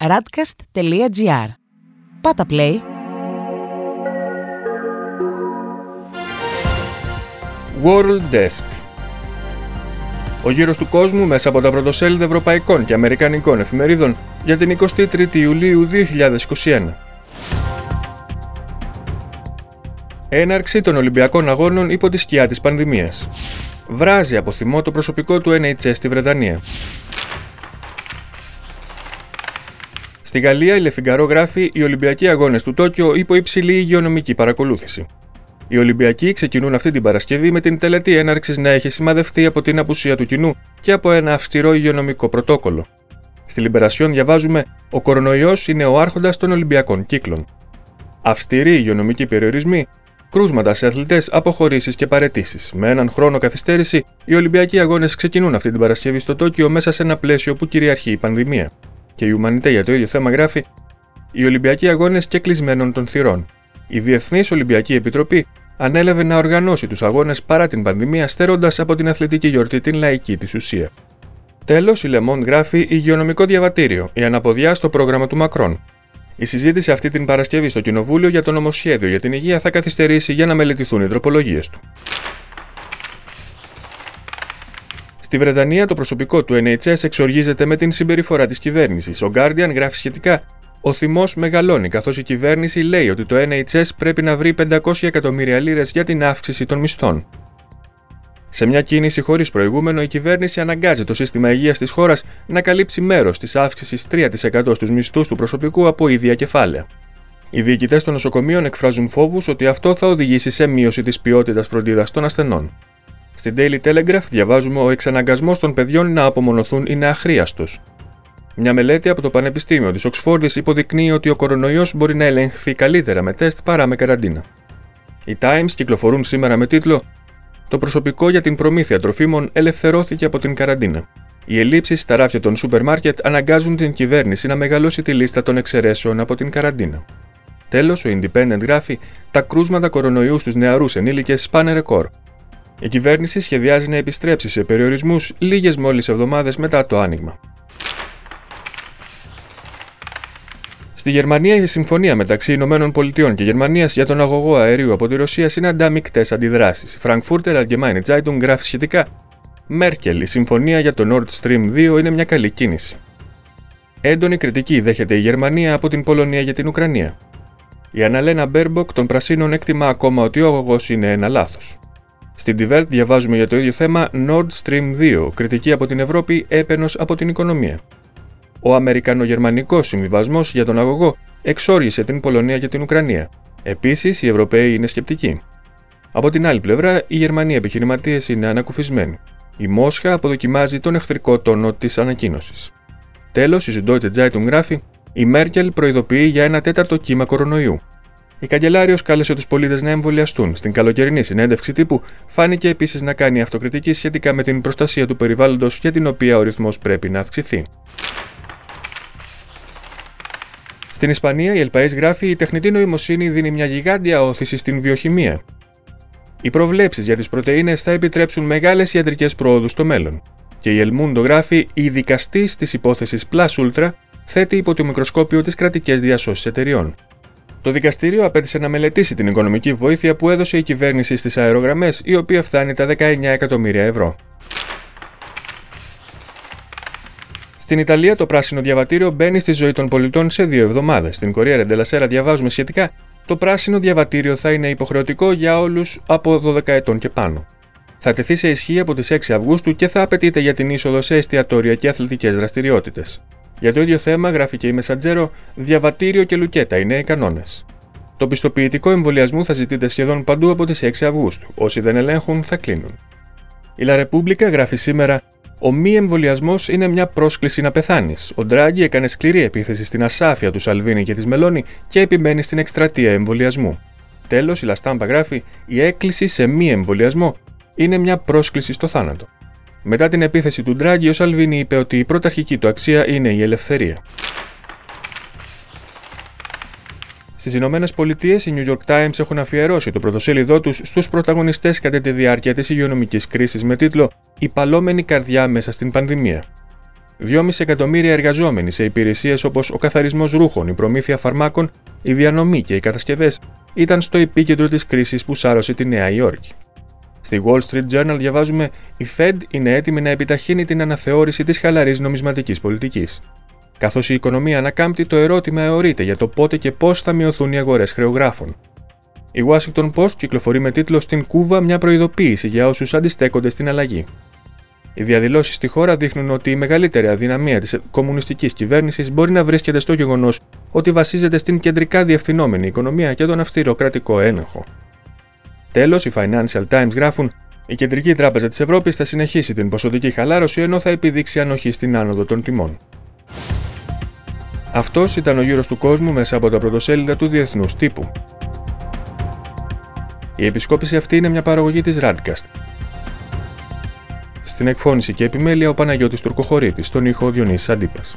radcast.gr. Πάτα play. World Desk Ο γύρος του κόσμου μέσα από τα πρωτοσέλιδα ευρωπαϊκών και αμερικανικών εφημερίδων για την 23η Ιουλίου 2021. Έναρξη των Ολυμπιακών Αγώνων υπό τη σκιά της πανδημίας. Βράζει από θυμό το προσωπικό του NHS στη Βρετανία. Στη Γαλλία, η Λεφιγκαρό γράφει οι Ολυμπιακοί Αγώνες του Τόκιο υπό υψηλή υγειονομική παρακολούθηση. Οι Ολυμπιακοί ξεκινούν αυτή την Παρασκευή με την τελετή έναρξης να έχει σημαδευτεί από την απουσία του κοινού και από ένα αυστηρό υγειονομικό πρωτόκολλο. Στη Λιμπερασιόν διαβάζουμε: Ο κορονοϊός είναι ο άρχοντας των Ολυμπιακών κύκλων. Αυστηροί υγειονομικοί περιορισμοί, κρούσματα σε αθλητές, αποχωρήσεις και παρετήσεις. Με έναν χρόνο καθυστέρηση, οι Ολυμπιακοί Αγώνες ξεκινούν αυτή την Παρασκευή στο Τόκιο μέσα σε ένα πλαίσιο που κυριαρχεί η πανδημία και η Ουμανιτέ για το ίδιο θέμα γράφει Οι Ολυμπιακοί Αγώνες και κλεισμένων των θυρών. Η Διεθνής Ολυμπιακή Επιτροπή ανέλαβε να οργανώσει τους αγώνες παρά την πανδημία, στέροντα από την αθλητική γιορτή την λαϊκή της ουσία. Τέλος, η Λεμόν γράφει Υγειονομικό διαβατήριο, η αναποδιά στο πρόγραμμα του Μακρόν. Η συζήτηση αυτή την Παρασκευή στο Κοινοβούλιο για το νομοσχέδιο για την υγεία θα καθυστερήσει για να μελετηθούν οι τροπολογίες του. Στη Βρετανία, το προσωπικό του NHS εξοργίζεται με την συμπεριφορά της κυβέρνησης. Ο Guardian γράφει σχετικά. Ο θυμός μεγαλώνει, καθώς η κυβέρνηση λέει ότι το NHS πρέπει να βρει 500 εκατομμύρια λίρες για την αύξηση των μισθών. Σε μια κίνηση χωρίς προηγούμενο, η κυβέρνηση αναγκάζει το σύστημα υγείας της χώρας να καλύψει μέρος της αύξησης 3% στους μισθούς του προσωπικού από ίδια κεφάλαια. Οι διοικητές των νοσοκομείων εκφράζουν φόβους ότι αυτό θα οδηγήσει σε μείωση της ποιότητας φροντίδας των ασθενών. Στην Daily Telegraph διαβάζουμε ο εξαναγκασμός των παιδιών να απομονωθούν είναι αχρίαστος. Μια μελέτη από το Πανεπιστήμιο της Οξφόρδης υποδεικνύει ότι ο κορονοϊός μπορεί να ελεγχθεί καλύτερα με τεστ παρά με καραντίνα. Οι Times κυκλοφορούν σήμερα με τίτλο Το προσωπικό για την προμήθεια τροφίμων ελευθερώθηκε από την καραντίνα. Οι ελλείψεις στα ράφια των σούπερ μάρκετ αναγκάζουν την κυβέρνηση να μεγαλώσει τη λίστα των εξαιρέσεων από την καραντίνα. Τέλος, ο Independent γράφει: Τα κρούσματα κορονοϊού στους νεαρούς ενήλικες σπάνε ρεκόρ. Η κυβέρνηση σχεδιάζει να επιστρέψει σε περιορισμούς λίγες μόλις εβδομάδες μετά το άνοιγμα. Στη Γερμανία, η συμφωνία μεταξύ Ηνωμένων Πολιτειών και Γερμανίας για τον αγωγό αερίου από τη Ρωσία συναντά μεικτές αντιδράσεις. Η Frankfurter Allgemeine Zeitung γράφει σχετικά: Μέρκελ, η συμφωνία για το Nord Stream 2 είναι μια καλή κίνηση. Έντονη κριτική δέχεται η Γερμανία από την Πολωνία για την Ουκρανία. Η Αναλένα Μπέρμποκ των Πρασίνων εκτιμά ακόμα ότι ο αγωγός είναι ένα λάθος. Στην Die Welt διαβάζουμε για το ίδιο θέμα Nord Stream 2, κριτική από την Ευρώπη, έπαινος από την οικονομία. Ο Αμερικανο-Γερμανικός συμβιβασμός για τον αγωγό εξόργησε την Πολωνία για την Ουκρανία. Επίσης, οι Ευρωπαίοι είναι σκεπτικοί. Από την άλλη πλευρά, οι Γερμανοί επιχειρηματίες είναι ανακουφισμένοι. Η Μόσχα αποδοκιμάζει τον εχθρικό τόνο της ανακοίνωσης. Τέλος, η Süddeutsche Zeitung γράφει: Η Μέρκελ προειδοποιεί για ένα τέταρτο κύμα κορονοϊού. Η καγκελάριος κάλεσε τους πολίτες να εμβολιαστούν. Στην καλοκαιρινή συνέντευξη τύπου φάνηκε επίσης να κάνει αυτοκριτική σχετικά με την προστασία του περιβάλλοντος για την οποία ο ρυθμός πρέπει να αυξηθεί. Στην Ισπανία, η Ελπαή γράφει: Η τεχνητή νοημοσύνη δίνει μια γιγάντια όθηση στην βιοχημία. Οι προβλέψεις για τις πρωτενε θα επιτρέψουν μεγάλες ιατρικές πρόοδου στο μέλλον. Και η Ελμούντο γράφει: Η δικαστή τη υπόθεση Plus Ultra θέτει υπό το μικροσκόπιο τις κρατικές διασώσεις εταιριών. Το δικαστήριο απέτησε να μελετήσει την οικονομική βοήθεια που έδωσε η κυβέρνηση στις αερογραμμές, η οποία φτάνει τα 19 εκατομμύρια ευρώ. Στην Ιταλία, το πράσινο διαβατήριο μπαίνει στη ζωή των πολιτών σε δύο εβδομάδες. Στην Κορία Ρεντελασέρα διαβάζουμε σχετικά: Το πράσινο διαβατήριο θα είναι υποχρεωτικό για όλους από 12 ετών και πάνω. Θα τεθεί σε ισχύ από τις 6 Αυγούστου και θα απαιτείται για την είσοδο σε εστιατόρια και αθλητικές δραστηριότητες. Για το ίδιο θέμα, γράφει και η Μεσαντζέρο, διαβατήριο και λουκέτα είναι οι κανόνες. Το πιστοποιητικό εμβολιασμού θα ζητείται σχεδόν παντού από τις 6 Αυγούστου. Όσοι δεν ελέγχουν θα κλείνουν. Η Λα Ρεπούμπλικα γράφει σήμερα: Ο μη εμβολιασμός είναι μια πρόσκληση να πεθάνεις. Ο Ντράγκη έκανε σκληρή επίθεση στην ασάφεια του Σαλβίνη και της Μελώνη και επιμένει στην εκστρατεία εμβολιασμού. Τέλος, η Λαστάμπα γράφει: Η έκκληση σε μη εμβολιασμό είναι μια πρόσκληση στο θάνατο. Μετά την επίθεση του Ντράγκη, ο Σαλβίνη είπε ότι η πρωταρχική του αξία είναι η ελευθερία. Στις Ηνωμένες Πολιτείες, οι New York Times έχουν αφιερώσει το πρωτοσέλιδό τους στους πρωταγωνιστές κατά τη διάρκεια της υγειονομικής κρίσης με τίτλο Η παλόμενη καρδιά μέσα στην πανδημία. 2,5 εκατομμύρια εργαζόμενοι σε υπηρεσίες όπως ο καθαρισμός ρούχων, η προμήθεια φαρμάκων, η διανομή και οι κατασκευές ήταν στο επίκεντρο της κρίσης που σάρωσε τη Νέα Υόρκη. Στη Wall Street Journal διαβάζουμε: Η Fed είναι έτοιμη να επιταχύνει την αναθεώρηση της χαλαρής νομισματικής πολιτικής. Καθώς η οικονομία ανακάμπτει, το ερώτημα αιωρείται για το πότε και πώς θα μειωθούν οι αγορές χρεογράφων. Η Washington Post κυκλοφορεί με τίτλο Στην Κούβα μια προειδοποίηση για όσους αντιστέκονται στην αλλαγή. Οι διαδηλώσεις στη χώρα δείχνουν ότι η μεγαλύτερη αδυναμία της κομμουνιστικής κυβέρνησης μπορεί να βρίσκεται στο γεγονός ότι βασίζεται στην κεντρικά διευθυνόμενη οικονομία και τον αυστηρό κρατικό έλεγχο. Τέλος, οι Financial Times γράφουν: Η Κεντρική Τράπεζα της Ευρώπης θα συνεχίσει την ποσοτική χαλάρωση ενώ θα επιδείξει ανοχή στην άνοδο των τιμών. Αυτός ήταν ο γύρος του κόσμου μέσα από τα πρωτοσέλιδα του Διεθνούς Τύπου. Η επισκόπηση αυτή είναι μια παραγωγή της Radcast. Στην εκφώνηση και επιμέλεια ο Παναγιώτης Τουρκοχωρήτης, στον ήχο Διονύσης Αντίπας.